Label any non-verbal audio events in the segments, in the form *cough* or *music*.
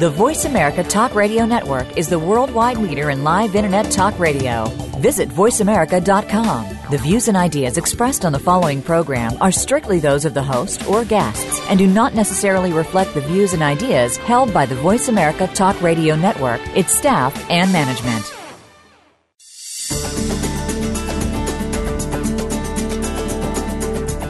The Voice America Talk Radio Network is the worldwide leader in live Internet talk radio. Visit VoiceAmerica.com. The views and ideas expressed on the following program are strictly those of the host or guests and do not necessarily reflect the views and ideas held by the Voice America Talk Radio Network, its staff, and management.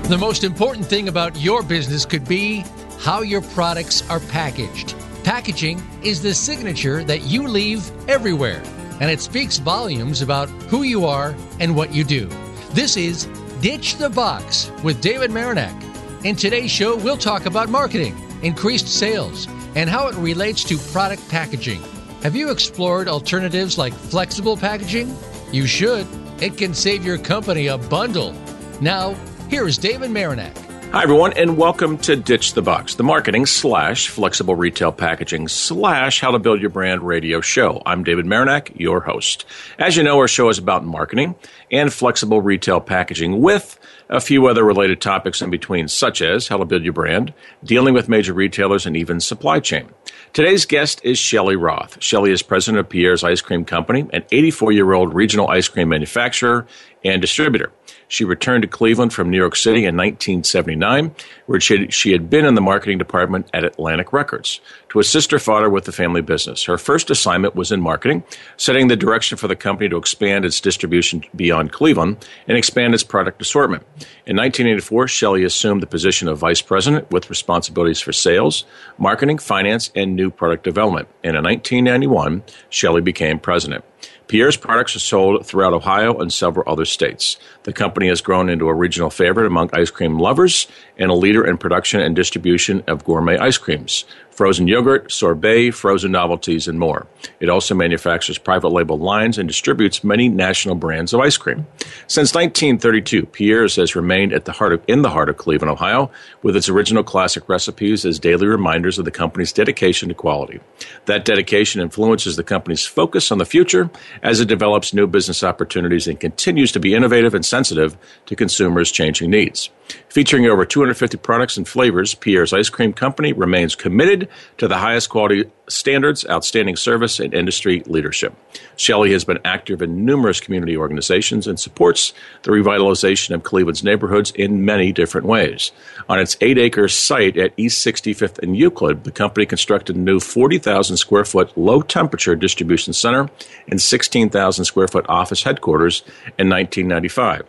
The most important thing about your business could be how your products are packaged. Packaging is the signature that you leave everywhere, and it speaks volumes about who you are and what you do. This is Ditch the Box with David Marinak. In today's show, we'll talk about marketing, increased sales, and how it relates to product packaging. Have you explored alternatives like flexible packaging? You should. It can save your company a bundle. Now, here is David Marinak. Hi, everyone, and welcome to Ditch the Box, the marketing slash flexible retail packaging slash how to build your brand radio show. I'm David Marinak, your host. As you know, our show is about marketing and flexible retail packaging with a few other related topics in between, such as how to build your brand, dealing with major retailers, and even supply chain. Today's guest is Shelley Roth. Shelley is president of Pierre's Ice Cream Company, an 84 year old regional ice cream manufacturer and distributor. She returned to Cleveland from New York City in 1979, where she had, been in the marketing department at Atlantic Records to assist her father with the family business. Her first assignment was in marketing, setting the direction for the company to expand its distribution beyond Cleveland and expand its product assortment. In 1984, Shelley assumed the position of vice president with responsibilities for sales, marketing, finance, and new product development. And in 1991, Shelley became president. Pierre's products are sold throughout Ohio and several other states. The company has grown into a regional favorite among ice cream lovers and a leader in production and distribution of gourmet ice creams frozen yogurt, sorbet, frozen novelties, and more. It also manufactures private label lines and distributes many national brands of ice cream. Since 1932, Pierre's has remained at the heart of, in the heart of Cleveland, Ohio, with its original classic recipes as daily reminders of the company's dedication to quality. That dedication influences the company's focus on the future as it develops new business opportunities and continues to be innovative and sensitive to consumers' changing needs. Featuring over 250 products and flavors, Pierre's Ice Cream Company remains committed to the highest quality standards, outstanding service, and industry leadership. Shelley has been active in numerous community organizations and supports the revitalization of Cleveland's neighborhoods in many different ways. On its eight acre site at East 65th and Euclid, the company constructed a new 40,000 square foot low temperature distribution center and 16,000 square foot office headquarters in 1995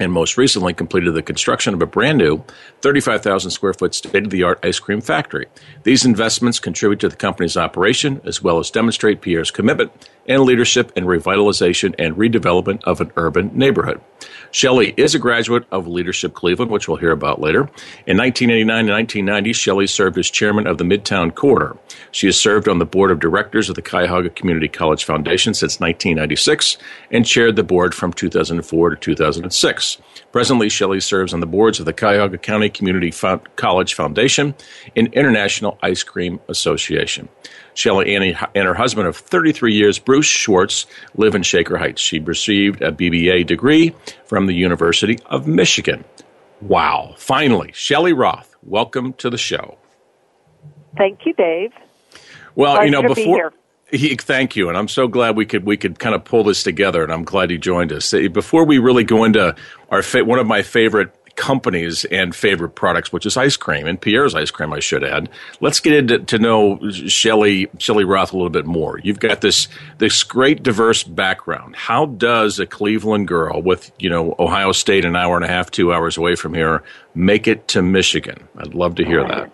and most recently completed the construction of a brand new 35,000 square foot state of the art ice cream factory. These investments contribute to the company's operation as well as demonstrate Pierre's commitment and leadership in revitalization and redevelopment of an urban neighborhood. Shelley is a graduate of Leadership Cleveland, which we'll hear about later. In 1989 and 1990, Shelley served as chairman of the Midtown Corridor. She has served on the board of directors of the Cuyahoga Community College Foundation since 1996 and chaired the board from 2004 to 2006. Presently, Shelley serves on the boards of the Cuyahoga County Community Fo- College Foundation and International Ice Cream Association. Shelley Annie and her husband of 33 years, Bruce Schwartz, live in Shaker Heights. She received a BBA degree from the University of Michigan. Wow. Finally, Shelley Roth, welcome to the show. Thank you, Dave. Well, Pleasure you know, be before here. he, thank you, and I'm so glad we could we could kind of pull this together, and I'm glad you joined us. Before we really go into our fa- one of my favorite companies and favorite products, which is ice cream, and Pierre's ice cream, I should add. Let's get into to know Shelley Shelley Roth a little bit more. You've got this this great diverse background. How does a Cleveland girl with you know Ohio State an hour and a half, two hours away from here make it to Michigan? I'd love to hear that.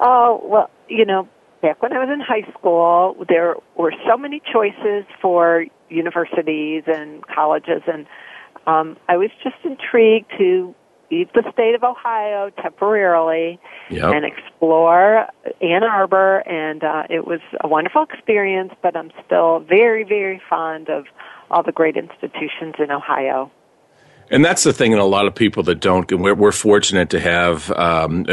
Oh, well, you know, back when I was in high school, there were so many choices for universities and colleges, and um, I was just intrigued to leave the state of Ohio temporarily Yep. and explore Ann Arbor, and uh, it was a wonderful experience, but I'm still very, very fond of all the great institutions in Ohio. And that's the thing, and a lot of people that don't. We're, we're fortunate to have, um,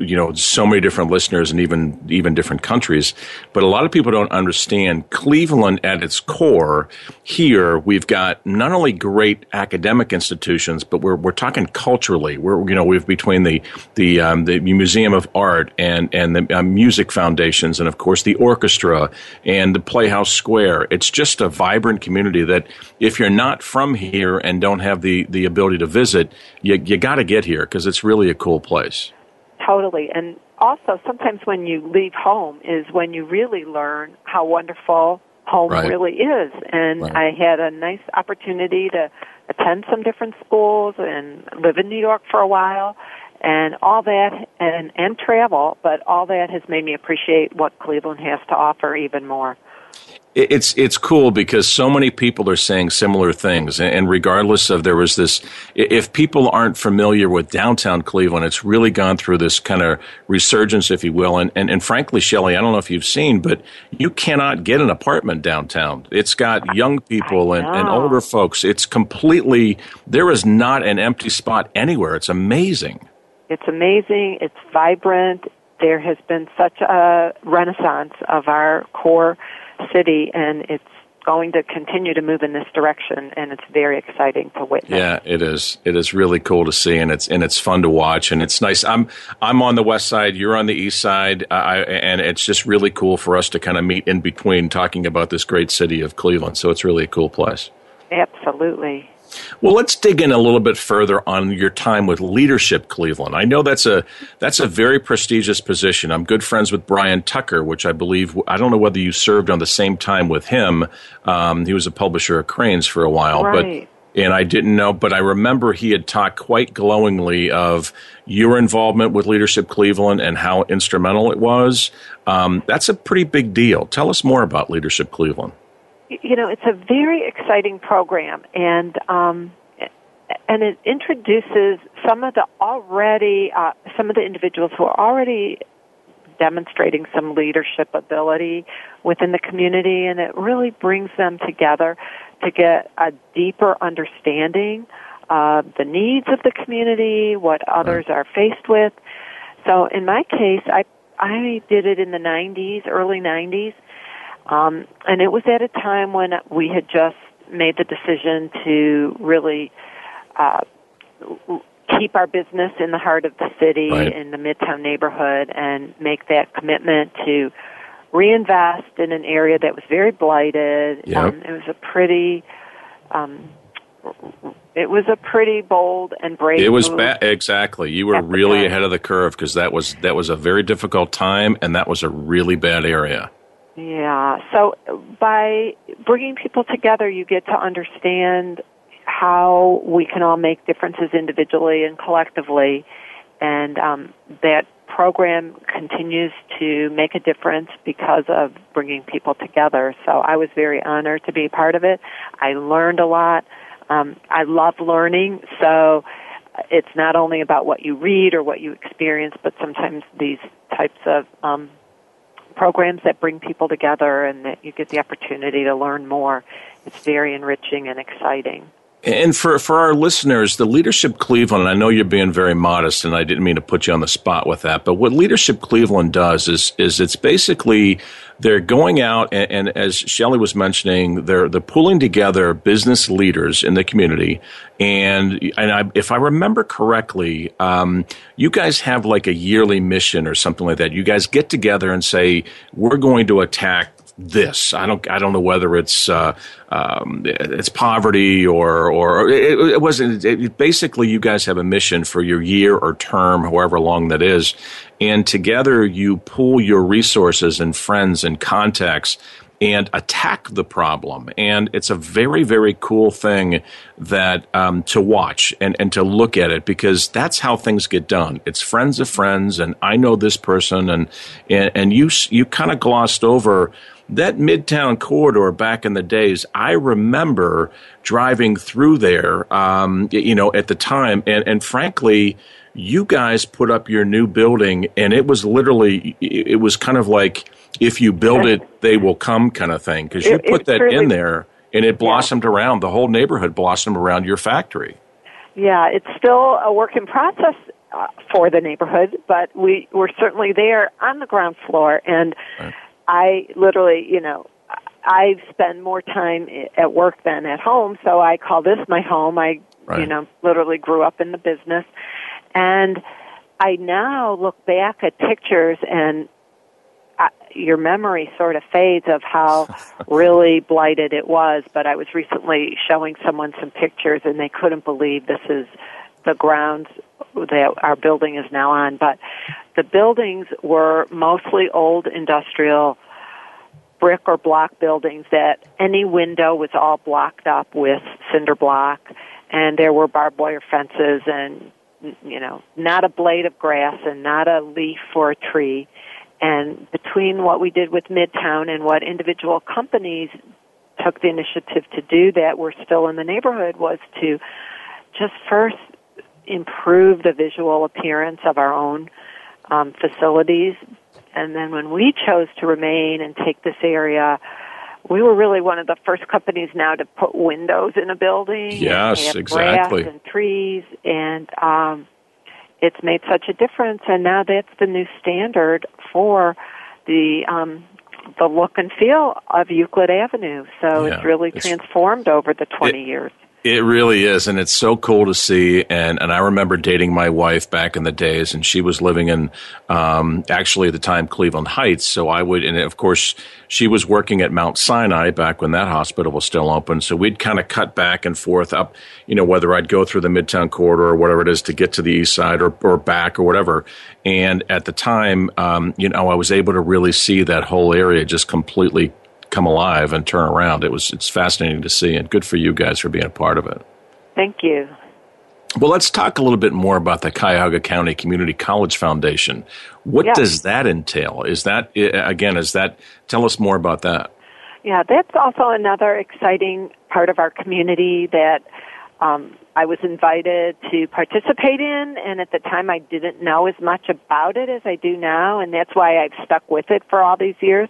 you know, so many different listeners and even even different countries. But a lot of people don't understand Cleveland at its core. Here, we've got not only great academic institutions, but we're we're talking culturally. We're you know we've between the the um, the Museum of Art and and the um, music foundations, and of course the orchestra and the Playhouse Square. It's just a vibrant community that if you're not from here and don't have the the ability to visit, you you got to get here because it's really a cool place. Totally, and also sometimes when you leave home is when you really learn how wonderful home Right. really is. And Right. I had a nice opportunity to attend some different schools and live in New York for a while. And all that, and and travel, but all that has made me appreciate what Cleveland has to offer even more. It- It's it's cool because so many people are saying similar things, and regardless of there was this, if people aren't familiar with downtown Cleveland, it's really gone through this kind of resurgence, if you will. And and, and frankly, Shelley, I don't know if you've seen, but you cannot get an apartment downtown. It's got young people and, and older folks. It's completely there is not an empty spot anywhere. It's amazing. It's amazing. It's vibrant. There has been such a renaissance of our core city, and it's going to continue to move in this direction, and it's very exciting to witness. Yeah, it is. It is really cool to see, and it's and it's fun to watch, and it's nice. I'm I'm on the west side. You're on the east side, I, and it's just really cool for us to kind of meet in between, talking about this great city of Cleveland. So it's really a cool place. Absolutely. Well, let's dig in a little bit further on your time with Leadership Cleveland. I know that's a that's a very prestigious position. I'm good friends with Brian Tucker, which I believe I don't know whether you served on the same time with him. Um, he was a publisher of Crain's for a while, Right. but and I didn't know, but I remember he had talked quite glowingly of your involvement with Leadership Cleveland and how instrumental it was. Um, that's a pretty big deal. Tell us more about Leadership Cleveland. You know, it's a very exciting program, and um, and it introduces some of the already uh, some of the individuals who are already demonstrating some leadership ability within the community, and it really brings them together to get a deeper understanding of the needs of the community, what others are faced with. So, in my case, I I did it in the 90s, early 90s. Um, and it was at a time when we had just made the decision to really uh, keep our business in the heart of the city, Right. in the Midtown neighborhood, and make that commitment to reinvest in an area that was very blighted. Yep. Um, it was a pretty, um, it was a pretty bold and brave. It was move. bad. Exactly. You were really time. ahead of the curve because that was that was a very difficult time, and that was a really bad area. Yeah. So by bringing people together, you get to understand how we can all make differences individually and collectively, and um, that program continues to make a difference because of bringing people together. So I was very honored to be part of it. I learned a lot. Um, I love learning, so it's not only about what you read or what you experience, but sometimes these types of um, programs that bring people together and that you get the opportunity to learn more. It's very enriching and exciting. And for for our listeners, the Leadership Cleveland, I know you're being very modest, and I didn't mean to put you on the spot with that. But what Leadership Cleveland does is is it's basically they're going out and, and as Shelley was mentioning, they're they're pulling together business leaders in the community. And and I, if I remember correctly, um, you guys have like a yearly mission or something like that. You guys get together and say we're going to attack this. I don't. I don't know whether it's uh, um, it's poverty or or it, it wasn't. It, basically, you guys have a mission for your year or term, however long that is, and together you pool your resources and friends and contacts and attack the problem. And it's a very, very cool thing that um, to watch and, and to look at it because that's how things get done. It's friends of friends, and I know this person, and and, and you you kind of glossed over that Midtown corridor back in the days. I remember driving through there, um, you know, at the time, and and frankly. You guys put up your new building, and it was literally, it was kind of like if you build it, they will come kind of thing. Because you It- put that truly- in there, and it blossomed around. The whole neighborhood blossomed around your factory. yeah, it's still a work in process uh, for the neighborhood, but we we're certainly there on the ground floor, and right. I literally, you know, I spend more time at work than at home, so I call this my home. I, right. you know, literally grew up in the business, and I now look back at pictures and uh, your memory sort of fades of how *laughs* really blighted it was. But I was recently showing someone some pictures, and they couldn't believe this is the grounds that our building is now on. But the buildings were mostly old industrial brick or block buildings that any window was all blocked up with cinder block and there were barbed wire fences and you know not a blade of grass and not a leaf or a tree and between what we did with midtown and what individual companies took the initiative to do that were still in the neighborhood was to just first improve the visual appearance of our own um, facilities and then when we chose to remain and take this area, we were really one of the first companies now to put windows in a building. Yes, and exactly. Grass and trees, and um, it's made such a difference. And now that's the new standard for the um, the look and feel of Euclid Avenue. So yeah, it's really it's, transformed over the twenty it, years. It really is, and it's so cool to see. And and I remember dating my wife back in the days, and she was living in um, actually at the time Cleveland Heights. So I would, and of course, she was working at Mount Sinai back when that hospital was still open. So we'd kind of cut back and forth up, you know, whether I'd go through the Midtown corridor or whatever it is to get to the East Side or or back or whatever. And at the time, um, you know, I was able to really see that whole area just completely come alive and turn around. It was it's fascinating to see, and good for you guys for being a part of it. Thank you. Well, let's talk a little bit more about the Cuyahoga County Community College Foundation. What yes. does that entail? Is that again? Is that tell us more about that? Yeah, that's also another exciting part of our community that um, I was invited to participate in, and at the time I didn't know as much about it as I do now, and that's why I've stuck with it for all these years.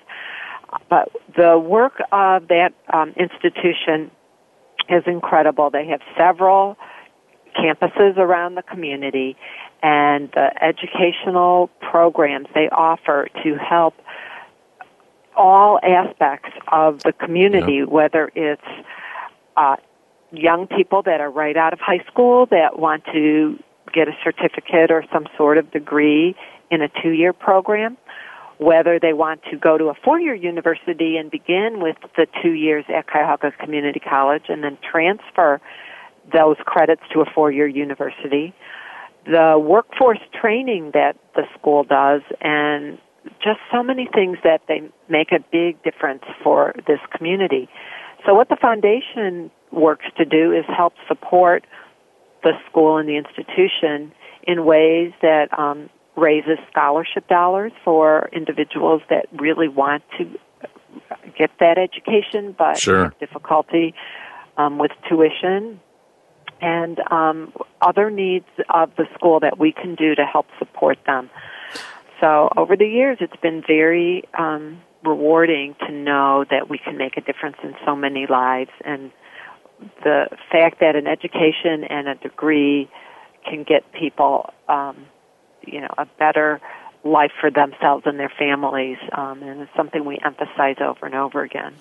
But the work of that um, institution is incredible. They have several campuses around the community and the educational programs they offer to help all aspects of the community, whether it's uh, young people that are right out of high school that want to get a certificate or some sort of degree in a two year program, whether they want to go to a four-year university and begin with the two years at Cuyahoga Community College and then transfer those credits to a four-year university, the workforce training that the school does, and just so many things that they make a big difference for this community. So what the foundation works to do is help support the school and the institution in ways that um, raises scholarship dollars for individuals that really want to get that education but sure. have difficulty um, with tuition and um, other needs of the school that we can do to help support them. So over the years, it's been very um, rewarding to know that we can make a difference in so many lives, and the fact that an education and a degree can get people um, you know a better life for themselves and their families, um, and it's something we emphasize over and over again.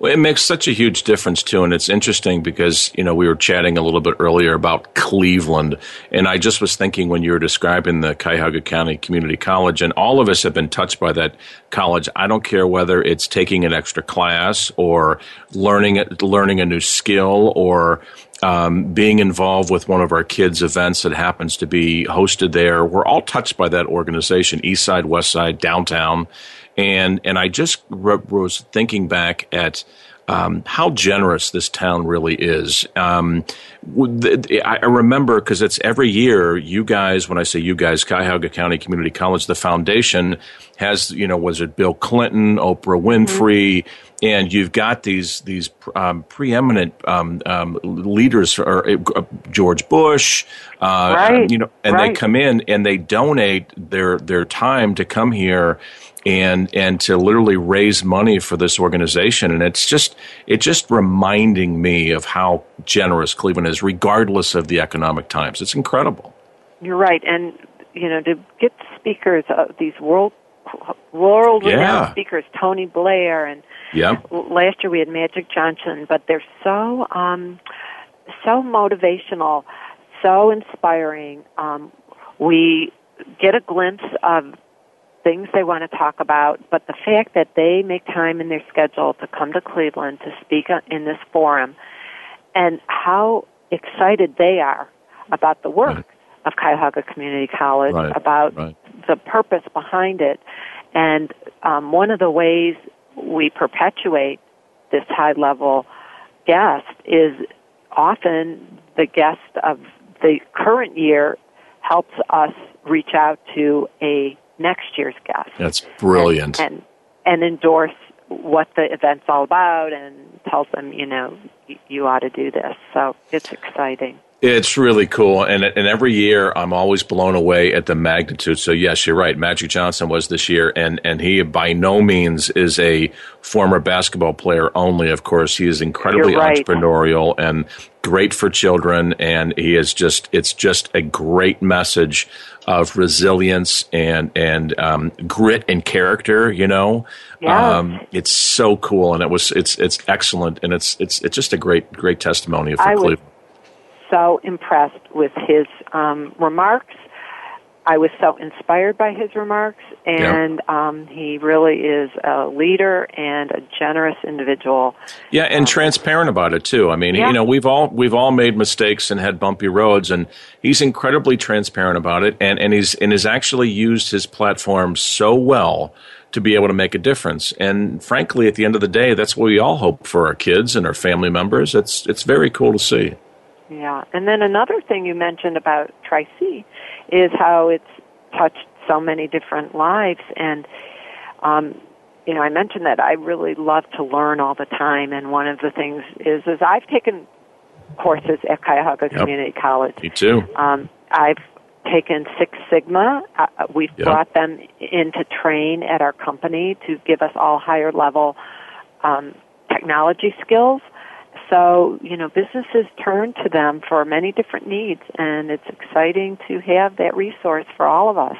Well, it makes such a huge difference too, and it's interesting because you know we were chatting a little bit earlier about Cleveland, and I just was thinking when you were describing the Cuyahoga County Community College, and all of us have been touched by that college. I don't care whether it's taking an extra class or learning learning a new skill or um, being involved with one of our kids' events that happens to be hosted there. We're all touched by that organization, East Side, West Side, downtown, and and I just re- was thinking back at. Um, how generous this town really is. Um, I remember because it's every year. You guys, when I say you guys, Cuyahoga County Community College, the foundation has, you know, was it Bill Clinton, Oprah Winfrey, mm-hmm and you've got these these um, preeminent um, um, leaders, or uh, George Bush, uh, right. you know, and right. they come in and they donate their their time to come here and and to literally raise money for this organization. And it's just it's just reminding me of how generous Cleveland is, regardless of the economic times. It's incredible. You're right, and you know to get speakers, uh, these world world renowned Yeah. speakers, Tony Blair, and Yeah. last year we had Magic Johnson, but they're so um, so motivational, so inspiring. Um, we get a glimpse of things they want to talk about, but the fact that they make time in their schedule to come to Cleveland to speak in this forum, and how excited they are about the work Right. of Cuyahoga Community College, Right, about right. the purpose behind it. And um, one of the ways we perpetuate this high level guest is often the guest of the current year helps us reach out to a next year's guest. That's brilliant. and and endorse what the event's all about and tells them you know you ought to do this. So it's exciting It's really cool, and and every year I'm always blown away at the magnitude. So yes, you're right. Magic Johnson was this year, and and he by no means is a former basketball player only. Of course, he is incredibly right. entrepreneurial and great for children, and he is just it's just a great message of resilience and and um, grit and character. You know, um, it's so cool, and it was it's it's excellent, and it's it's it's just a great great testimony for I Cleveland. So impressed with his um, remarks. I was so inspired by his remarks, and um, he really is a leader and a generous individual. Yeah, and transparent about it too. I mean, Yeah. you know, we've all we've all made mistakes and had bumpy roads, and he's incredibly transparent about it, and and he's and has actually used his platform so well to be able to make a difference. And frankly, at the end of the day, that's what we all hope for our kids and our family members. It's it's very cool to see. Yeah, and then another thing you mentioned about Tri C is how it's touched so many different lives, and um, you know, I mentioned that I really love to learn all the time, and one of the things is is I've taken courses at Cuyahoga Yep. Community College. Me too. Um, I've taken Six Sigma. Uh, we've Yeah. brought them in to train at our company to give us all higher level um, technology skills. So, you know, businesses turn to them for many different needs, and it's exciting to have that resource for all of us.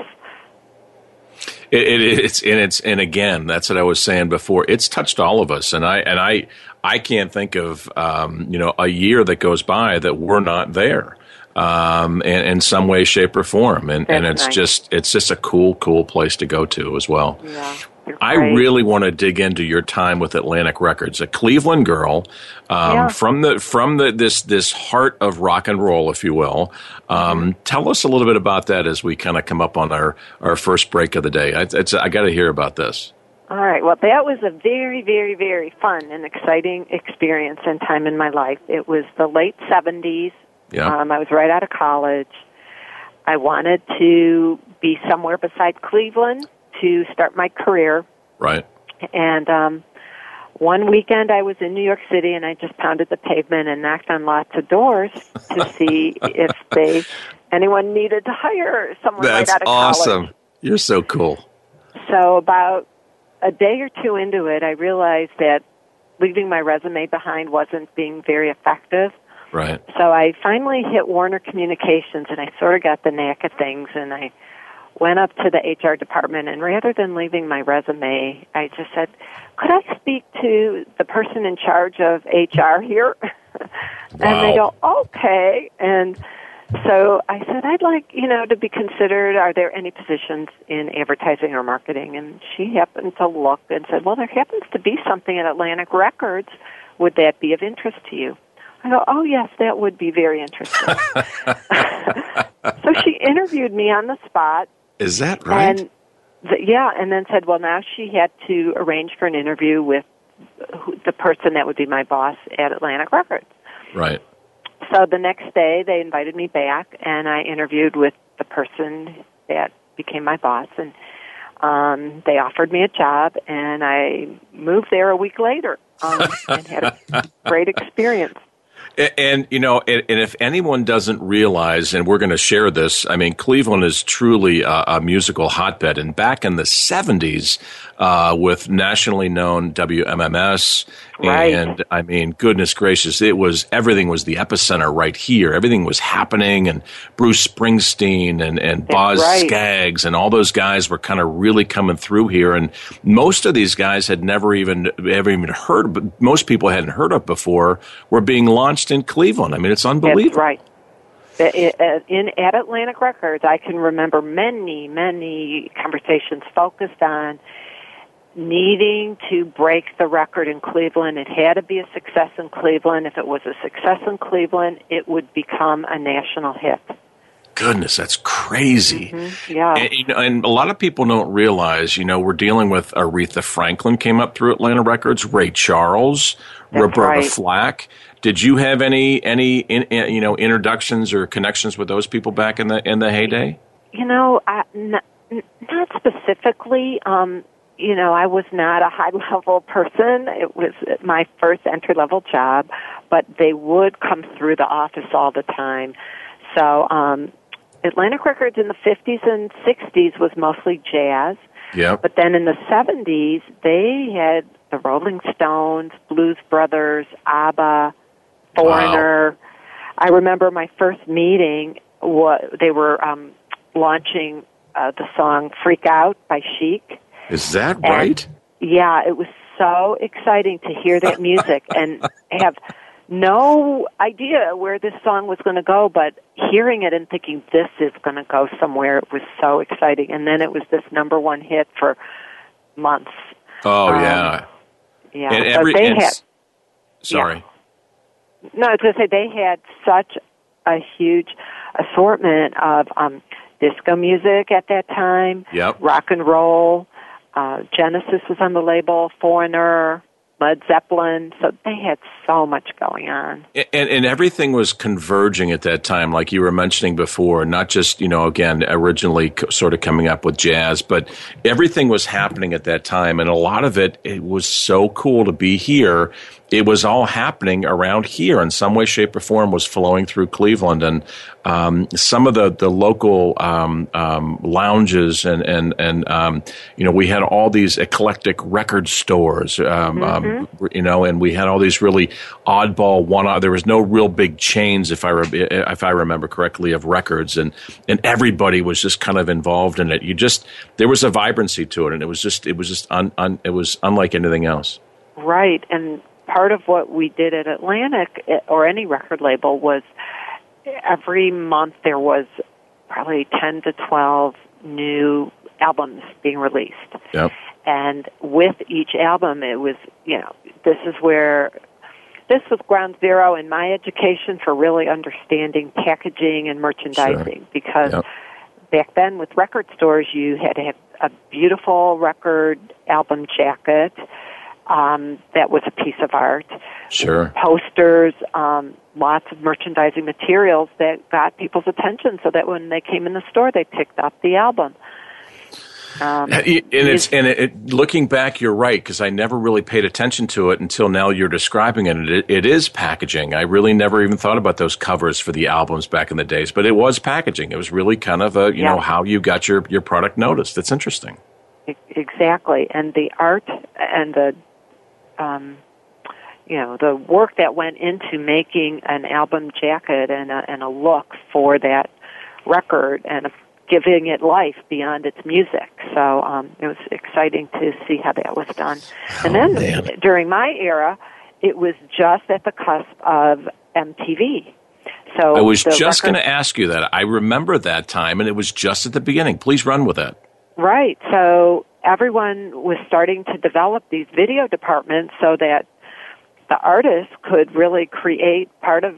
It, it, it's and it's and again, that's what I was saying before. It's touched all of us, and I and I I can't think of um, you know a year that goes by that we're not there um, in, in some way, shape, or form, and and it's nice. just it's just a cool cool place to go to as well. Yeah, I really want to dig into your time with Atlantic Records, a Cleveland girl um, Yeah. from the from the this this heart of rock and roll, if you will. Um, Tell us a little bit about that as we kind of come up on our our first break of the day. I, it's, I got to hear about this. All right. Well, that was a very, very, very fun and exciting experience and time in my life. It was the late 70s. Yeah, Um, I was right out of college. I wanted to be somewhere beside Cleveland to start my career. right. And um, one weekend I was in New York City and I just pounded the pavement and knocked on lots of doors to *laughs* see if they anyone needed to hire someone That's right out of awesome. college. You're so cool. So about a day or two into it, I realized that leaving my resume behind wasn't being very effective. Right. So I finally hit Warner Communications and I sort of got the knack of things and I went up to the HR department and rather than leaving my resume, I just said, could I speak to the person in charge of HR here? *laughs* and they go, okay. And so I said, I'd like, you know, to be considered. Are there any positions in advertising or marketing? And she happened to look and said, well, there happens to be something at Atlantic Records. Would that be of interest to you? I go, oh yes, that would be very interesting. *laughs* so she interviewed me on the spot, Is that right? and the, yeah, and then said, well, now she had to arrange for an interview with the person that would be my boss at Atlantic Records. right. So the next day, they invited me back, and I interviewed with the person that became my boss, and um, they offered me a job, and I moved there a week later um, and had a *laughs* great experience. And, you know, and, and, if anyone doesn't realize, and we're going to share this, I mean, Cleveland is truly a, a musical hotbed. And back in the 70s, uh, with nationally known WMMS. Right. And I mean, goodness gracious, it was everything was the epicenter right here. Everything was happening, and Bruce Springsteen and and Boz right. Scaggs and all those guys were kind of really coming through here. And most of these guys had never even ever even heard, but most people hadn't heard of before. Were being launched in Cleveland. I mean, it's unbelievable. That's right. In at Atlantic Records, I can remember many, many conversations focused on needing to break the record in Cleveland. It had to be a success in Cleveland. If it was a success in Cleveland, it would become a national hit. Goodness, that's crazy. Mm-hmm. Yeah. And, you know, and, a lot of people don't realize, you know, we're dealing with Aretha Franklin came up through Atlantic Records, Ray Charles, that's Roberta right. Flack. Did you have any any in, you know introductions or connections with those people back in the in the heyday? You know, I, not specifically. Um, you know, I was not a high *laughs* level person. It was my first entry level job, but they would come through the office all the time. So, um, Atlantic Records in the 50s and 60s was mostly jazz. Yeah. But then in the 70s, they had the Rolling Stones, Blues Brothers, ABBA, Foreigner. Wow. I remember my first meeting. What they were um, launching uh, the song "Freak Out" by Chic is that and, right? Yeah, it was so exciting to hear that music *laughs* and have no idea where this song was going to go, but hearing it and thinking this is going to go somewhere, it was so exciting. And then it was this number one hit for months. Oh um, yeah, yeah. And every, but they and, had. Sorry. Yeah. No, I was going to say they had such a huge assortment of um, disco music at that time. Yep. Rock and roll. Uh, Genesis was on the label. Foreigner. Led Zeppelin. So they had so much going on. And, and everything was converging at that time, like you were mentioning before, not just, you know, again, originally sort of coming up with jazz, but everything was happening at that time. And a lot of it, it was so cool to be here it was all happening around here in some way, shape, or form was flowing through Cleveland. And um, some of the, the local um, um, lounges and, and, and um, you know, we had all these eclectic record stores, um, um, mm-hmm. you know, and we had all these really oddball one, there was no real big chains, if I, re- if I remember correctly, of records. And, and everybody was just kind of involved in it. You just, there was a vibrancy to it. And it was just, it was just, un, un, it was unlike anything else. Right. And part of what we did at Atlantic eh, or any record label was every month there was probably 10 to 12 new albums being released. Yep. And with each album it was, you know, this is where this was ground zero in my education for really understanding packaging and merchandising sure. because yep. back then with record stores you had to have a beautiful record album jacket um, that was a piece of art. Sure. Posters, um, lots of merchandising materials that got people's attention so that when they came in the store, they picked up the album. Um, and it's and it, looking back, you're right because I never really paid attention to it until now. You're describing it. it. It is packaging. I really never even thought about those covers for the albums back in the days, but it was packaging. It was really kind of a you yeah. know how you got your your product noticed. It's interesting. Exactly, and the art and the um, you know the work that went into making an album jacket and a, and a look for that record and giving it life beyond its music. So um, it was exciting to see how that was done. and then man. during my era, it was just at the cusp of MTV. So I was just going to ask you that. I remember that time, and it was just at the beginning. Please run with it. Right. So everyone was starting to develop these video departments so that the artists could really create part of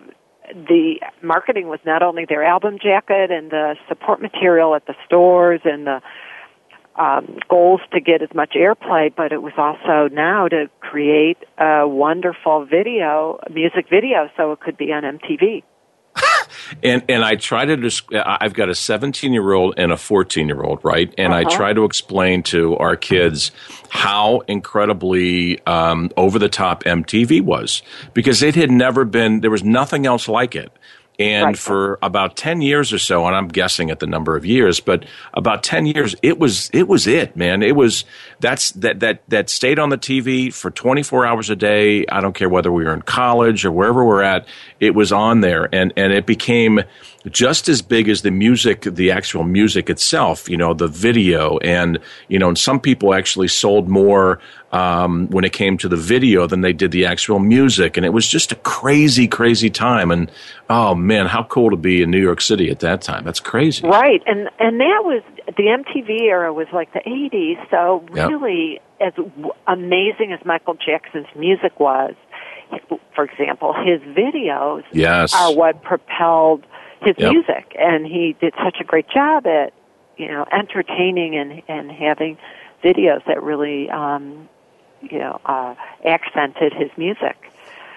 the marketing was not only their album jacket and the support material at the stores and the um, goals to get as much airplay, but it was also now to create a wonderful video, music video, so it could be on MTV. And and I try to just I've got a 17 year old and a 14 year old, right? And uh-huh. I try to explain to our kids how incredibly um, over the top MTV was because it had never been there was nothing else like it. And right. for about 10 years or so, and I'm guessing at the number of years, but about 10 years, it was, it was it, man. It was, that's, that, that, that stayed on the TV for 24 hours a day. I don't care whether we were in college or wherever we're at. It was on there and, and it became, just as big as the music, the actual music itself, you know, the video. And, you know, and some people actually sold more um, when it came to the video than they did the actual music. And it was just a crazy, crazy time. And oh man, how cool to be in New York City at that time. That's crazy. Right. And, and that was, the MTV era was like the 80s. So really, yep. as amazing as Michael Jackson's music was, for example, his videos yes. are what propelled his yep. music, and he did such a great job at you know entertaining and and having videos that really um, you know uh, accented his music.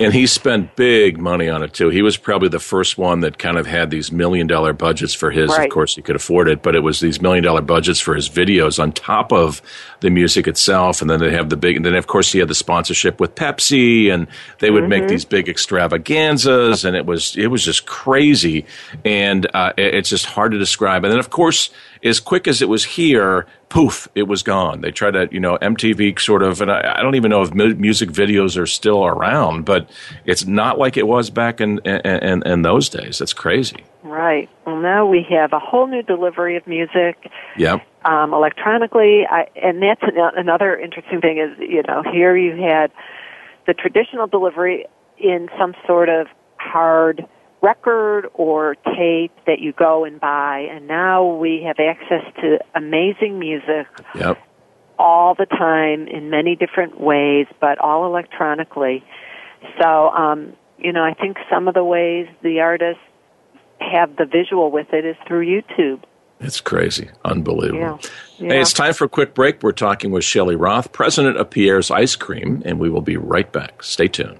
And he spent big money on it too. He was probably the first one that kind of had these million dollar budgets for his. Right. Of course, he could afford it, but it was these million dollar budgets for his videos on top of the music itself. And then they have the big, and then of course he had the sponsorship with Pepsi, and they would mm-hmm. make these big extravaganzas, and it was it was just crazy, and uh, it's just hard to describe. And then of course, as quick as it was here, poof, it was gone. They tried to, you know, MTV sort of, and I, I don't even know if music videos are still around, but it's not like it was back in, in, in those days. That's crazy. Right. Well, now we have a whole new delivery of music. Yep. Um, electronically, I, and that's another interesting thing is, you know, here you had the traditional delivery in some sort of hard record or tape that you go and buy, and now we have access to amazing music yep. all the time in many different ways, but all electronically. So, um, you know, I think some of the ways the artists have the visual with it is through YouTube. It's crazy. Unbelievable. Yeah. Yeah. Hey, it's time for a quick break. We're talking with Shelley Roth, president of Pierre's Ice Cream, and we will be right back. Stay tuned.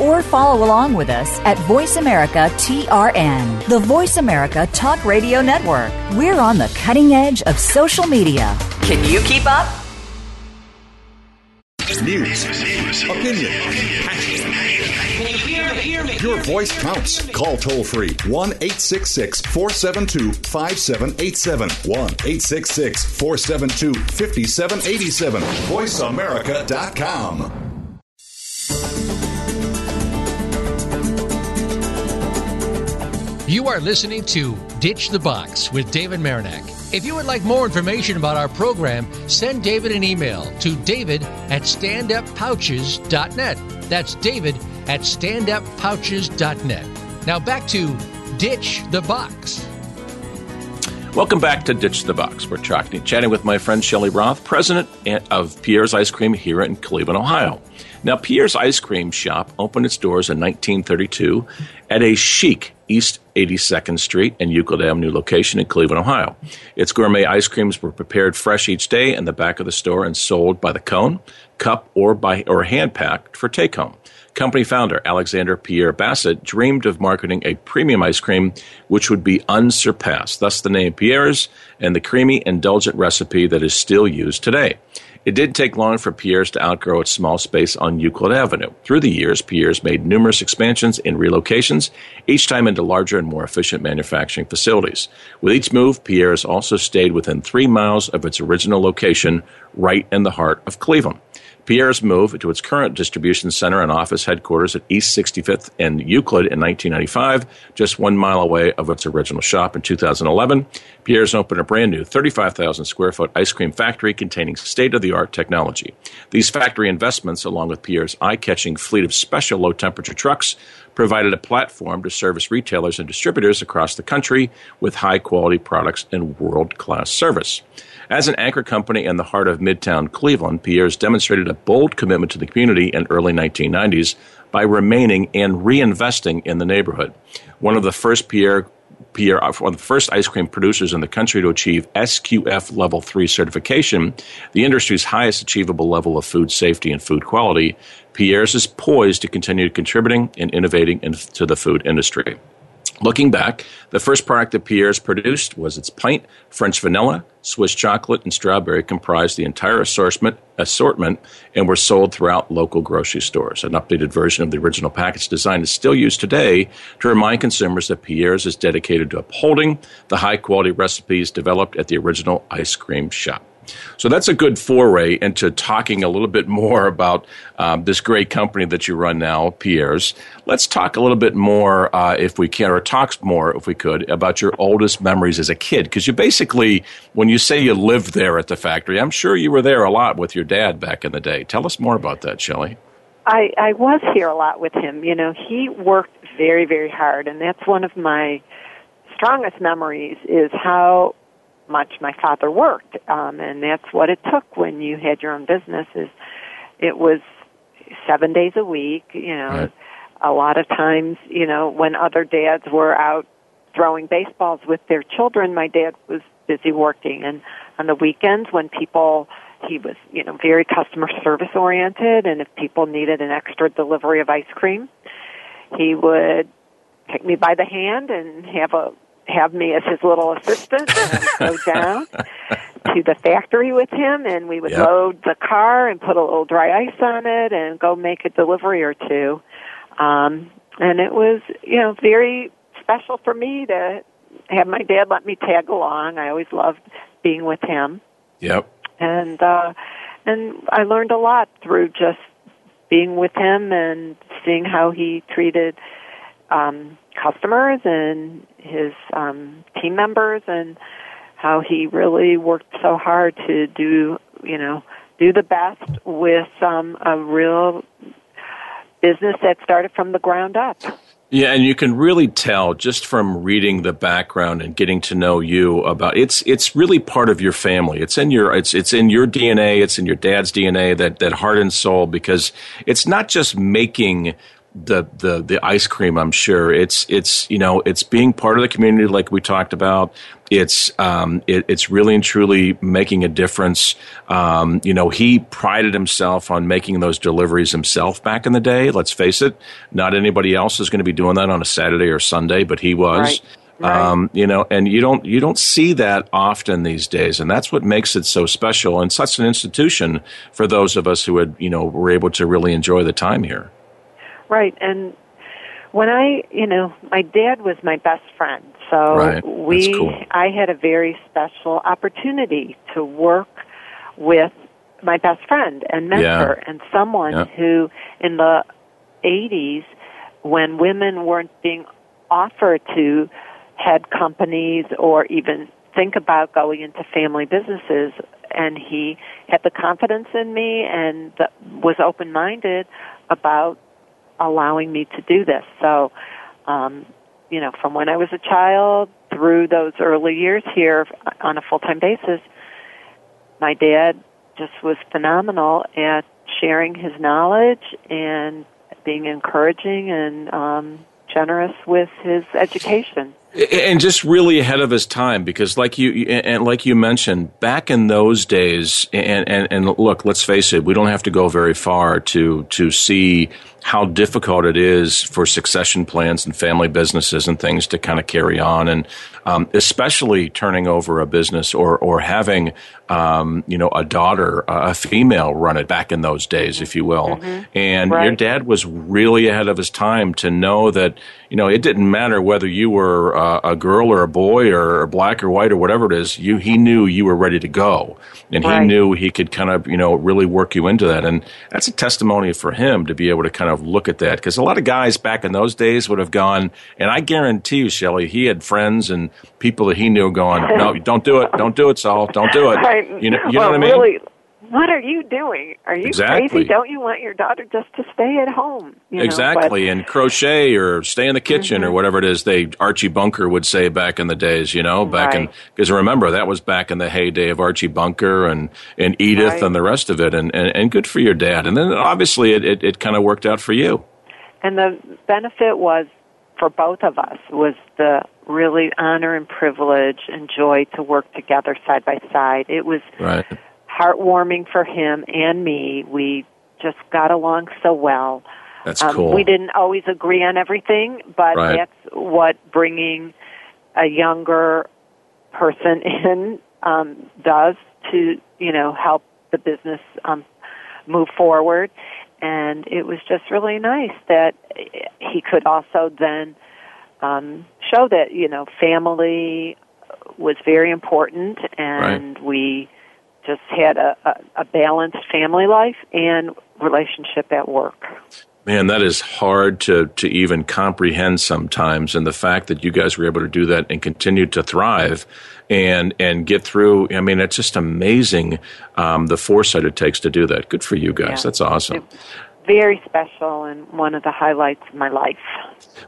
or follow along with us at Voice America TRN, the Voice America Talk Radio Network. Network. We're on the cutting edge of social media. Can you keep up? News, opinion, Your voice counts. Call toll free 1 866 472 5787. 1 866 472 5787. VoiceAmerica.com. You are listening to Ditch the Box with David Marinak. If you would like more information about our program, send David an email to david at standuppouches.net. That's david at standuppouches.net. Now back to Ditch the Box. Welcome back to Ditch the Box. We're chatting with my friend Shelley Roth, president of Pierre's Ice Cream here in Cleveland, Ohio. Now, Pierre's Ice Cream Shop opened its doors in 1932 at a chic East 82nd Street and Euclid Avenue location in Cleveland, Ohio. Its gourmet ice creams were prepared fresh each day in the back of the store and sold by the cone, cup, or by or hand packed for take home. Company founder Alexander Pierre Bassett dreamed of marketing a premium ice cream which would be unsurpassed, thus the name Pierre's and the creamy, indulgent recipe that is still used today. It didn't take long for Pierre's to outgrow its small space on Euclid Avenue. Through the years, Pierre's made numerous expansions and relocations, each time into larger and more efficient manufacturing facilities. With each move, Pierre's also stayed within three miles of its original location, right in the heart of Cleveland. Pierre's move to its current distribution center and office headquarters at East 65th and Euclid in 1995, just one mile away of its original shop in 2011. Pierre's opened a brand new 35,000 square foot ice cream factory containing state of the art technology. These factory investments, along with Pierre's eye catching fleet of special low temperature trucks, provided a platform to service retailers and distributors across the country with high quality products and world class service. As an anchor company in the heart of Midtown Cleveland, Pierre's demonstrated a bold commitment to the community in early 1990s by remaining and reinvesting in the neighborhood. One of the first Pierre Pierre, uh, one of the first ice cream producers in the country to achieve SQF Level 3 certification, the industry's highest achievable level of food safety and food quality, Pierre's is poised to continue contributing and innovating into the food industry. Looking back, the first product that Pierre's produced was its pint. French vanilla, Swiss chocolate, and strawberry comprised the entire assortment, assortment and were sold throughout local grocery stores. An updated version of the original package design is still used today to remind consumers that Pierre's is dedicated to upholding the high quality recipes developed at the original ice cream shop. So that's a good foray into talking a little bit more about um, this great company that you run now, Pierre's. Let's talk a little bit more, uh, if we can, or talk more, if we could, about your oldest memories as a kid. Because you basically, when you say you lived there at the factory, I'm sure you were there a lot with your dad back in the day. Tell us more about that, Shelley. I, I was here a lot with him. You know, he worked very, very hard, and that's one of my strongest memories is how much my father worked, um, and that's what it took when you had your own business. Is it was seven days a week. You know, right. a lot of times, you know, when other dads were out throwing baseballs with their children, my dad was busy working, and on the weekends when people he was you know very customer service oriented and if people needed an extra delivery of ice cream he would take me by the hand and have a have me as his little assistant and go *laughs* down to the factory with him and we would yep. load the car and put a little dry ice on it and go make a delivery or two. Um and it was, you know, very special for me to have my dad let me tag along. I always loved being with him. Yep. And uh and I learned a lot through just being with him and seeing how he treated um customers and his um, team members and how he really worked so hard to do you know do the best with um, a real business that started from the ground up. Yeah, and you can really tell just from reading the background and getting to know you about it's it's really part of your family. It's in your it's it's in your DNA, it's in your dad's DNA that that heart and soul because it's not just making the the the ice cream. I'm sure it's it's you know it's being part of the community like we talked about. It's um, it, it's really and truly making a difference. Um, you know, he prided himself on making those deliveries himself back in the day. Let's face it, not anybody else is going to be doing that on a Saturday or Sunday, but he was. Right. Right. Um, you know, and you don't you don't see that often these days, and that's what makes it so special and such an institution for those of us who had you know were able to really enjoy the time here. Right. And when I, you know, my dad was my best friend. So right. we cool. I had a very special opportunity to work with my best friend and mentor yeah. and someone yeah. who in the 80s when women weren't being offered to head companies or even think about going into family businesses and he had the confidence in me and the, was open minded about allowing me to do this. So, um, you know, from when I was a child through those early years here on a full time basis, my dad just was phenomenal at sharing his knowledge and being encouraging and um, generous with his education. And just really ahead of his time because like you and like you mentioned back in those days and, and, and look let's face it we don't have to go very far to to see how difficult it is for succession plans and family businesses and things to kind of carry on, and um, especially turning over a business or or having um, you know a daughter, a female, run it back in those days, if you will. Mm-hmm. And right. your dad was really ahead of his time to know that you know it didn't matter whether you were uh, a girl or a boy or black or white or whatever it is. You he knew you were ready to go, and right. he knew he could kind of you know really work you into that, and that's a testimony for him to be able to kind of look at that because a lot of guys back in those days would have gone, and I guarantee you, Shelley, he had friends and people that he knew going, "No, *laughs* don't do it, don't do it, Saul, don't do it." You know, you well, know what I mean? Really, what are you doing? Are you exactly. crazy? Don't you want your daughter just to stay at home? You know? exactly, but, and crochet or stay in the kitchen mm-hmm. or whatever it is they Archie Bunker would say back in the days. You know, back right. in because remember that was back in the heyday of Archie Bunker and and Edith right. and the rest of it, and, and and good for your dad. And then obviously it it, it kind of worked out for you. And the benefit was for both of us was the really honor and privilege and joy to work together side by side. It was right. heartwarming for him and me. We just got along so well. That's um, cool. We didn't always agree on everything, but right. that's what bringing a younger person in um, does to you know help the business um, move forward and it was just really nice that he could also then um, show that you know family was very important, and right. we just had a, a, a balanced family life and relationship at work. Man, that is hard to, to even comprehend sometimes. And the fact that you guys were able to do that and continue to thrive and and get through. I mean, it's just amazing um, the foresight it takes to do that. Good for you guys. Yeah. That's awesome. very special and one of the highlights of my life.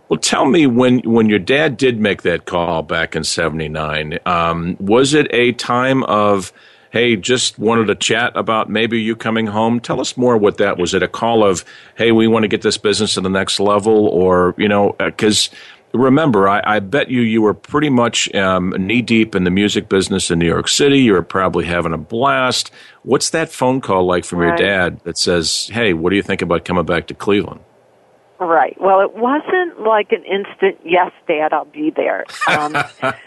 Well, tell me when when your dad did make that call back in '79, um, was it a time of hey, just wanted to chat about maybe you coming home. Tell us more what that was. It a call of, hey, we want to get this business to the next level, or you know, because uh, remember, I, I, bet you you were pretty much um, knee deep in the music business in New York City. You were probably having a blast. What's that phone call like from right. your dad that says, hey, what do you think about coming back to Cleveland? Right. Well, it wasn't like an instant, yes, Dad, I'll be there. Um,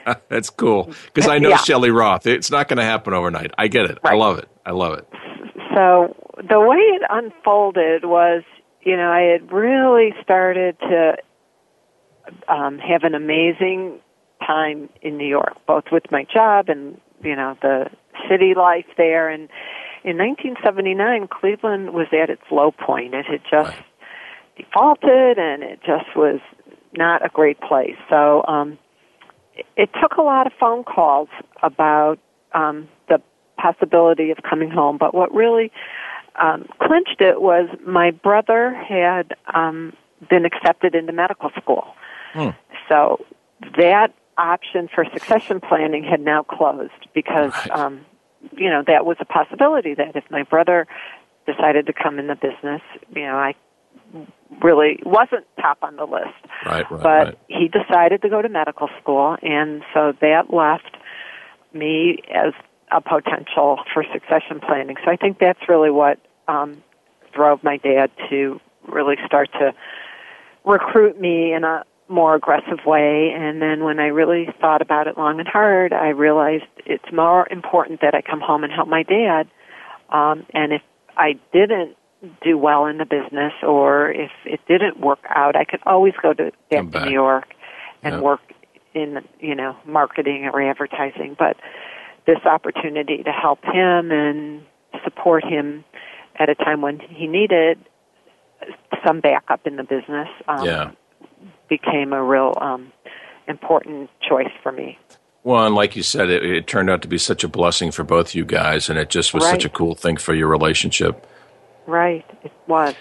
*laughs* That's cool. Because I know yeah. Shelley Roth. It's not going to happen overnight. I get it. Right. I love it. I love it. So the way it unfolded was, you know, I had really started to um, have an amazing time in New York, both with my job and, you know, the city life there. And in 1979, Cleveland was at its low point. It had just. Right defaulted and it just was not a great place. So um, it, it took a lot of phone calls about um, the possibility of coming home. But what really um, clinched it was my brother had um, been accepted into medical school. Hmm. So that option for succession planning had now closed because, right. um, you know, that was a possibility that if my brother decided to come in the business, you know, I really wasn't top on the list. Right, right. But right. he decided to go to medical school, and so that left me as a potential for succession planning. So I think that's really what um, drove my dad to really start to recruit me in a more aggressive way. And then when I really thought about it long and hard, I realized it's more important that I come home and help my dad. Um, and if I didn't do well in the business or if it didn't work out, I could always go to back, to New York and yep. work in you know marketing or advertising. But this opportunity to help him and support him at a time when he needed some backup in the business um, yeah. Became a real um, important choice for me. Well, and like you said, it, it, turned out to be such a blessing for both you guys, and it just was right. such a cool thing for your relationship. Right, it was.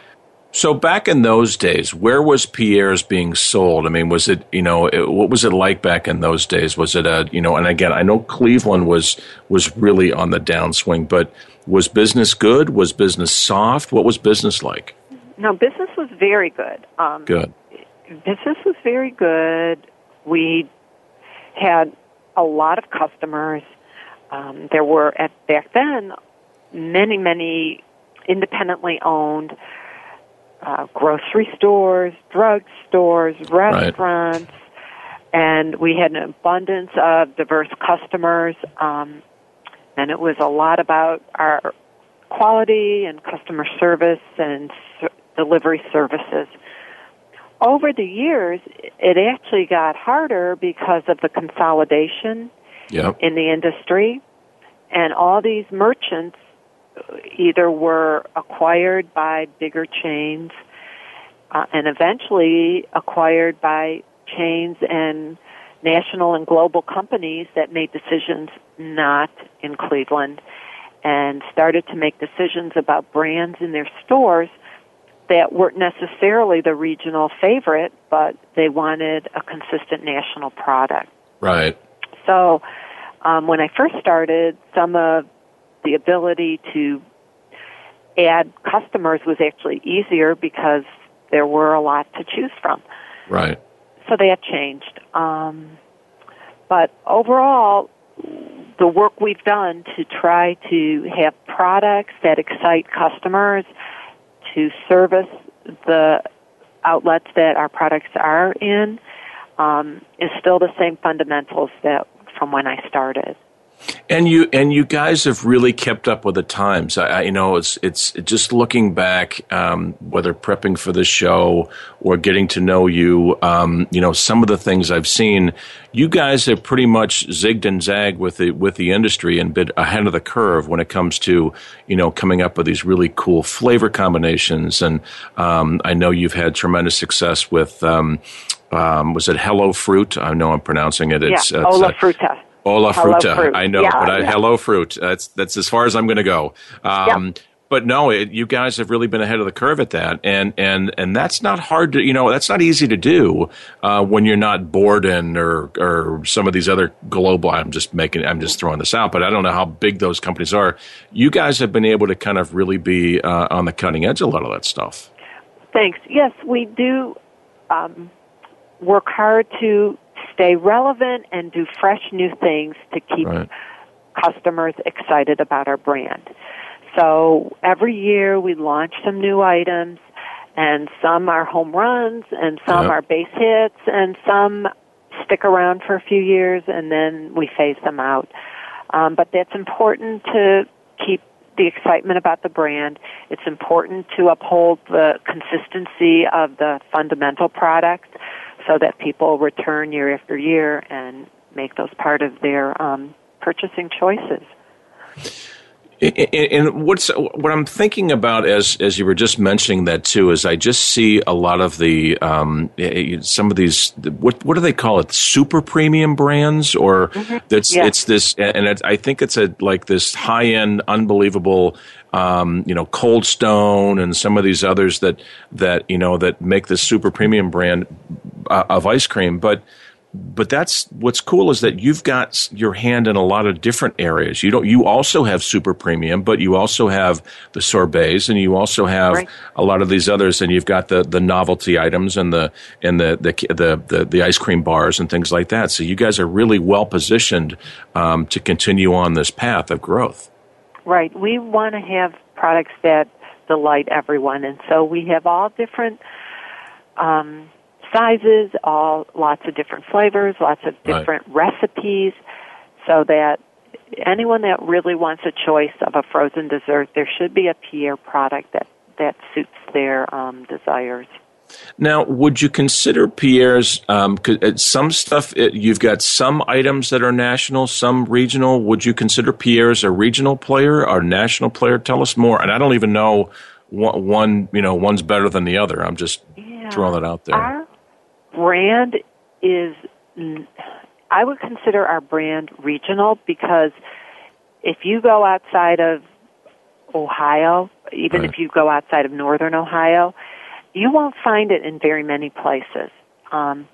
So back in those days, where was Pierre's being sold? I mean, was it you know it, what was it like back in those days? Was it a you know? And again, I know Cleveland was was really on the downswing, but was business good? Was business soft? What was business like? No, business was very good. Um, good. Business was very good. We had a lot of customers. Um, there were at back then many, many independently owned uh, grocery stores, drug stores, restaurants, right. and we had an abundance of diverse customers. Um, and it was a lot about our quality and customer service and s- delivery services. Over the years, it actually got harder because of the consolidation yep. in the industry, and all these merchants either were acquired by bigger chains uh, and eventually acquired by chains and national and global companies that made decisions not in Cleveland and started to make decisions about brands in their stores that weren't necessarily the regional favorite, but they wanted a consistent national product. Right. So um, when I first started, some of the ability to add customers was actually easier because there were a lot to choose from. Right. So that changed. Um, but overall, the work we've done to try to have products that excite customers, to service the outlets that our products are in, um, is still the same fundamentals that from when I started. And you and you guys have really kept up with the times. I, I you know it's it's just looking back, um, whether prepping for the show or getting to know you. Um, you know some of the things I've seen. You guys have pretty much zigged and zagged with the with the industry and been ahead of the curve when it comes to you know coming up with these really cool flavor combinations. And um, I know you've had tremendous success with. Um, um, was it Hello Fruit? I know I'm pronouncing it. It's, yeah, Hola uh, Fruta. Hola Fruta. I know, yeah, but I, yeah. Hello Fruit. That's that's as far as I'm going to go. Um, yeah. But no, it, you guys have really been ahead of the curve at that, and and and that's not hard to you know that's not easy to do uh, when you're not Borden or or some of these other global. I'm just making I'm just throwing this out, but I don't know how big those companies are. You guys have been able to kind of really be uh, on the cutting edge of a lot of that stuff. Thanks. Yes, we do um, work hard to stay relevant and do fresh new things to keep right. customers excited about our brand. So every year we launch some new items and some are home runs and some yep. are base hits and some stick around for a few years and then we phase them out. Um, but that's important to keep the excitement about the brand. It's important to uphold the consistency of the fundamental product so that people return year after year and make those part of their um, purchasing choices. And what's what I'm thinking about as as you were just mentioning that too is I just see a lot of the um, some of these what what do they call it super premium brands or mm-hmm. that's yeah. it's this and it, I think it's a like this high end unbelievable um, you know Cold Stone and some of these others that that you know that make this super premium brand of ice cream but but that's what's cool is that you've got your hand in a lot of different areas. You don't. You also have super premium, but you also have the sorbets, and you also have right. a lot of these others. And you've got the, the novelty items and the and the the, the the, the ice cream bars and things like that. So you guys are really well positioned um, to continue on this path of growth. Right. We want to have products that delight everyone, and so we have all different. Um, sizes, all lots of different flavors, lots of different right. recipes, so that anyone that really wants a choice of a frozen dessert, there should be a Pierre product that that suits their um, desires. Now, would you consider Pierre's um, uh, some stuff? It, you've got some items that are national, some regional. Would you consider Pierre's a regional player or national player? Tell us more. And I don't even know one, one you know, one's better than the other. I'm just yeah. throwing that out there. Our brand is, I would consider our brand regional because if you go outside of Ohio, even right. if you go outside of northern Ohio, you won't find it in very many places. Um,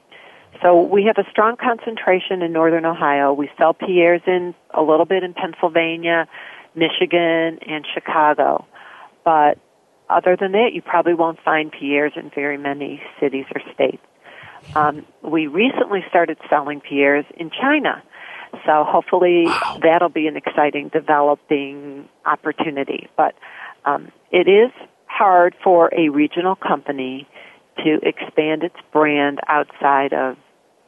so we have a strong concentration in northern Ohio. We sell Pierre's in a little bit in Pennsylvania, Michigan, and Chicago. But other than that, you probably won't find Pierre's in very many cities or states. Um, we recently started selling Pierre's in China. So hopefully wow. that'll be an exciting developing opportunity. But um, it is hard for a regional company to expand its brand outside of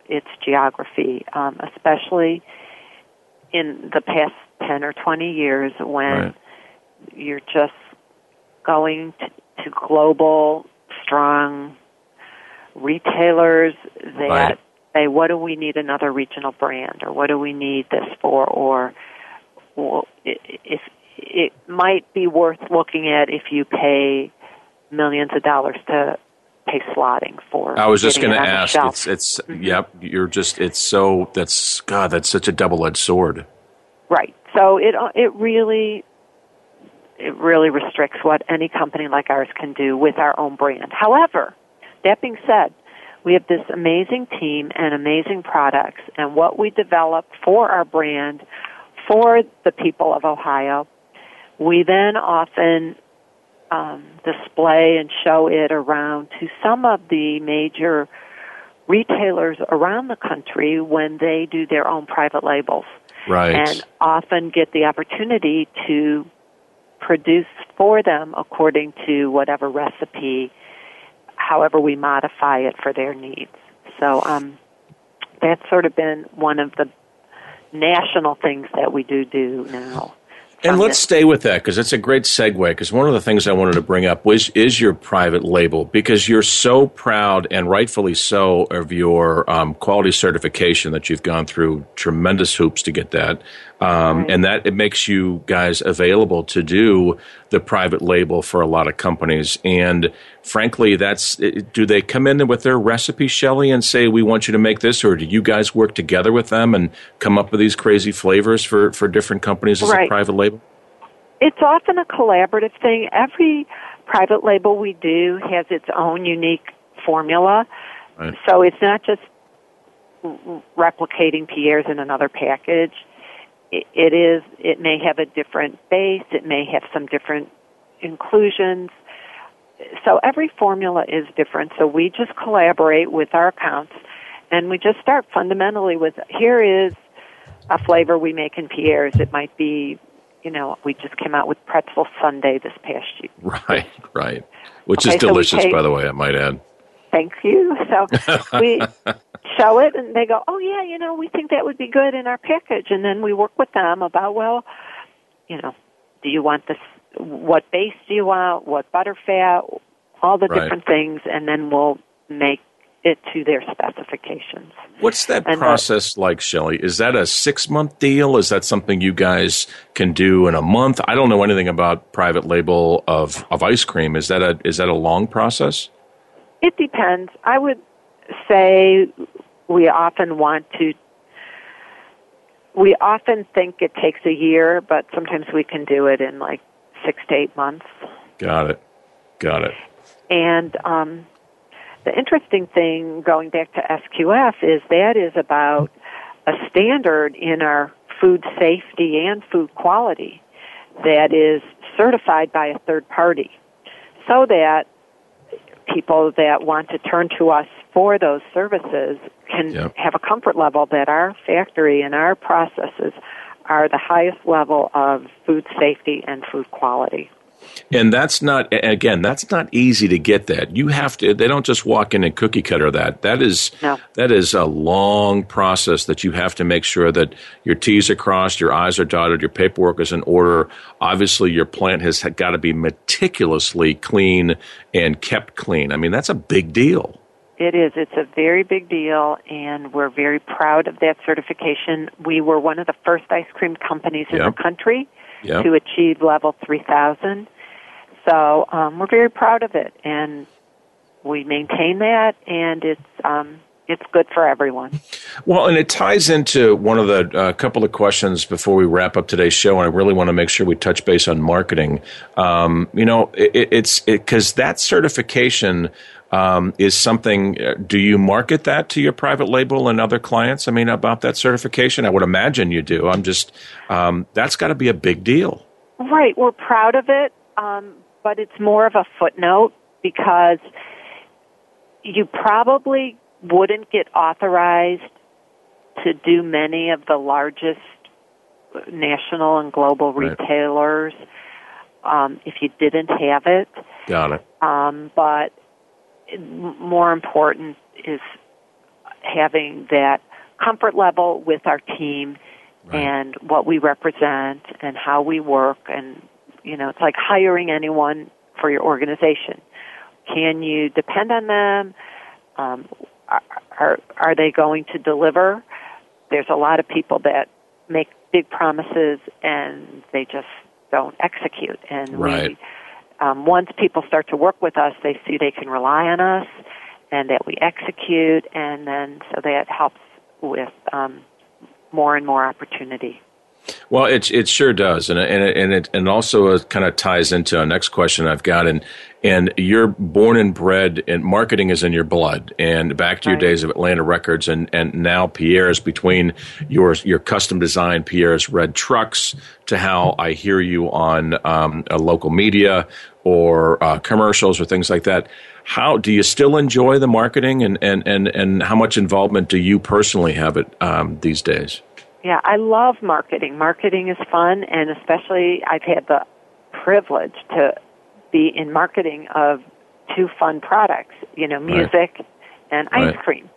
its geography, um, especially in the past 10 or 20 years when right. you're just going to, to global, strong retailers that right. say, what do we need another regional brand or what do we need this for or if it might be worth looking at if you pay millions of dollars to pay slotting for. I was just going to ask. It's, it's mm-hmm. yep. You're just. It's so. That's God. That's such a double edged sword. Right. So it it really it really restricts what any company like ours can do with our own brand. However, that being said, we have this amazing team and amazing products, and what we develop for our brand for the people of Ohio, we then often um, display and show it around to some of the major retailers around the country when they do their own private labels. Right. And often get the opportunity to produce for them according to whatever recipe, however we modify it for their needs. So um, that's sort of been one of the national things that we do do now. And let's stay with that because it's a great segue. Because one of the things I wanted to bring up was is your private label because you're so proud and rightfully so of your um, quality certification that you've gone through tremendous hoops to get that, um, right. and that it makes you guys available to do the private label for a lot of companies. And frankly, that's do they come in with their recipe, Shelley, and say we want you to make this, or do you guys work together with them and come up with these crazy flavors for for different companies as right. a private label? It's often a collaborative thing. Every private label we do has its own unique formula. Right. So it's not just replicating Pierre's in another package. It is, it may have a different base, it may have some different inclusions. So every formula is different. So we just collaborate with our accounts and we just start fundamentally with here is a flavor we make in Pierre's. It might be you know, we just came out with pretzel sundae this past year. *laughs* Right, right. Which okay, is delicious, so take, by the way, I might add. Thank you. So we *laughs* show it, and they go, "Oh yeah, you know, we think that would be good in our package." And then we work with them about, well, you know, do you want this? What base do you want? What butter fat? All the right. different things, and then we'll make it to their specifications. What's that and uh, process that, like, Shelley? Is that a six month deal? Is that something you guys can do in a month? I don't know anything about private label of, of ice cream. Is that a is that a long process? It depends. I would say we often want to we often think it takes a year, but sometimes we can do it in like six to eight months. Got it. Got it. And um, the interesting thing going back to SQF is that is about a standard in our food safety and food quality that is certified by a third party so that people that want to turn to us for those services can yep. have a comfort level that our factory and our processes are the highest level of food safety and food quality. And that's not again, that's not easy to get that. You have to they don't just walk in and cookie cutter that. That is no. that is a long process that you have to make sure that your T's are crossed, your I's are dotted, your paperwork is in order. Obviously your plant has got to be meticulously clean and kept clean. I mean, that's a big deal. It is. It's a very big deal, and we're very proud of that certification. We were one of the first ice cream companies in yep. the country yep. to achieve level 3000. So um, we're very proud of it, and we maintain that, and it's um, it's good for everyone. Well, and it ties into one of the uh, couple of questions before we wrap up today's show, and I really want to make sure we touch base on marketing. Um, you know, it, it's because it, that certification um, is something. Uh, do you market that to your private label and other clients? I mean, about that certification, I would imagine you do. I'm just um, that's got to be a big deal. Right, we're proud of it, um, but it's more of a footnote because you probably wouldn't get authorized to do many of the largest national and global right. retailers um, if you didn't have it. Got it. Um, but more important is having that comfort level with our team right. and what we represent and how we work and you know it's like hiring anyone for your organization can you depend on them um, are are they going to deliver? There's a lot of people that make big promises and they just don't execute. And right. we, um, once people start to work with us, they see they can rely on us and that we execute, and then so that helps with um, more and more opportunity. Well, it it sure does, and and it, and it and also kind of ties into our next question I've got, and and you're born and bred, and marketing is in your blood. And back to your days of Atlantic Records, and and now Pierre's between your your custom design Pierre's red trucks to how I hear you on um, a local media or uh, commercials or things like that. How do you still enjoy the marketing, and and and and how much involvement do you personally have it um, these days? Yeah, I love marketing. Marketing is fun, and especially I've had the privilege to be in marketing of two fun products, you know, music right. and ice right. cream.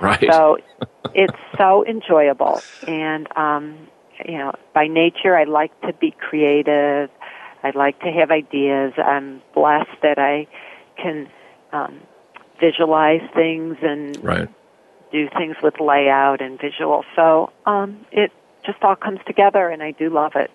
Right. So *laughs* it's so enjoyable. And, um, you know, by nature, I like to be creative. I like to have ideas. I'm blessed that I can um, visualize things and right do things with layout and visual. So um, it just all comes together, and I do love it.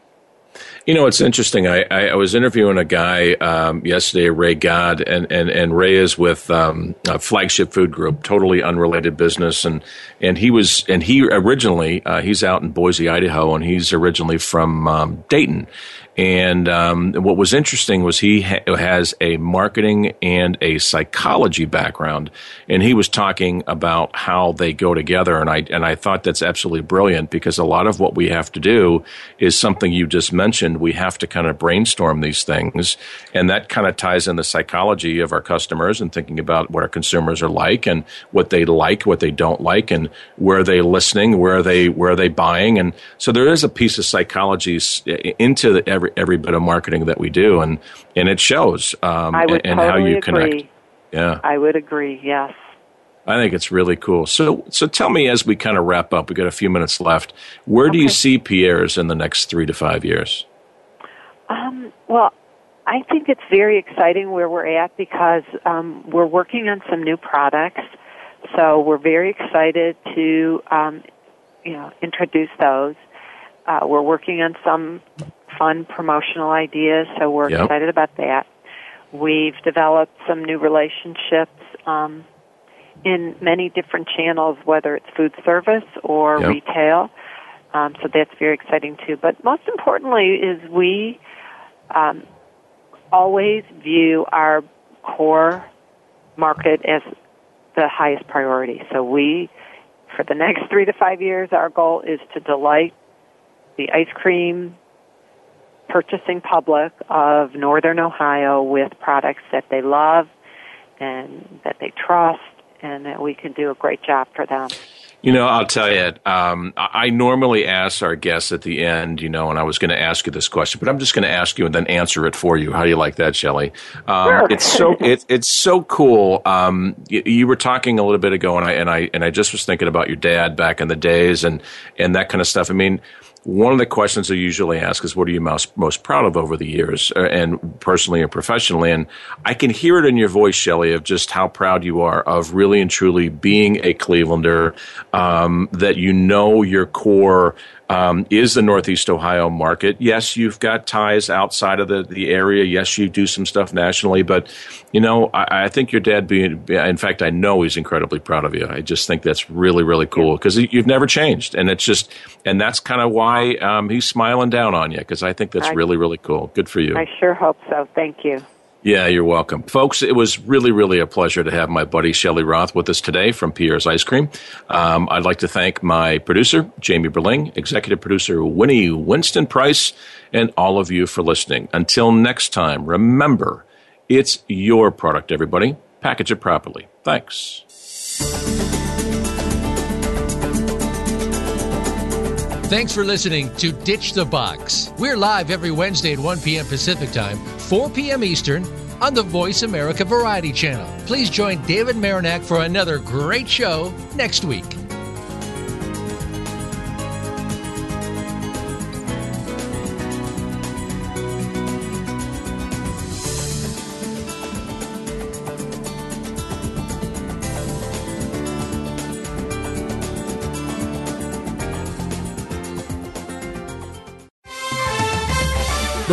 You know, it's interesting. I, I, I was interviewing a guy um, yesterday, Ray God, and, and, and Ray is with um, Flagship Food Group, totally unrelated business, and and he was and he originally uh, he's out in Boise, Idaho, and he's originally from um, Dayton, and um, what was interesting was he ha- has a marketing and a psychology background, and he was talking about how they go together. And I and I thought that's absolutely brilliant because a lot of what we have to do is something you just mentioned. We have to kind of brainstorm these things, and that kind of ties in the psychology of our customers and thinking about what our consumers are like and what they like, what they don't like, and where are they listening, where are they where are they buying, and so there is a piece of psychology into the, every every bit of marketing that we do, and and it shows. Um, I would and, totally how you agree. connect. Yeah, I would agree. Yes. I think it's really cool. So, so tell me as we kind of wrap up, we got a few minutes left. Where do you see Pierre's in the next three to five years? Um, well, I think it's very exciting where we're at because um, we're working on some new products. So we're very excited to, um, you know, introduce those. Uh, we're working on some fun promotional ideas, so we're yep. excited about that. We've developed some new relationships um, in many different channels, whether it's food service or yep. retail. Um, so that's very exciting too. But most importantly, is we um, always view our core market as the highest priority. So we, for the next three to five years, our goal is to delight the ice cream purchasing public of Northern Ohio with products that they love and that they trust and that we can do a great job for them. You know, I'll tell you, um, I normally ask our guests at the end, you know, and I was going to ask you this question, but I'm just going to ask you and then answer it for you. How do you like that, Shelley? Um, sure. It's so it, it's so cool. Um, you, you, were talking a little bit ago, and I and I and I just was thinking about your dad back in the days and and that kind of stuff. I mean, one of the questions I usually ask is, "What are you most most proud of over the years, uh, and personally and professionally?" And I can hear it in your voice, Shelley, of just how proud you are of really and truly being a Clevelander. Um, that you know your core um, is the Northeast Ohio market. Yes, you've got ties outside of the, the area. Yes, you do some stuff nationally, but you know, I, I think your dad being, in fact, I know he's incredibly proud of you. I just think that's really, really cool because you've never changed. And it's just, and that's kind of why um, he's smiling down on you because I think that's I, really, really cool. Good for you. I sure hope so. Thank you. Yeah, you're welcome. Folks, it was really, really a pleasure to have my buddy Shelley Roth with us today from Pierre's Ice Cream. Um, I'd like to thank my producer, Jamie Berling, executive producer, Winnie Winston Price, and all of you for listening. Until next time, remember, it's your product, everybody. Package it properly. Thanks. Thanks for listening to Ditch the Box. We're live every Wednesday at 1 p.m. Pacific Time, 4 p.m. Eastern on the Voice America Variety Channel. Please join David Marinak for another great show next week.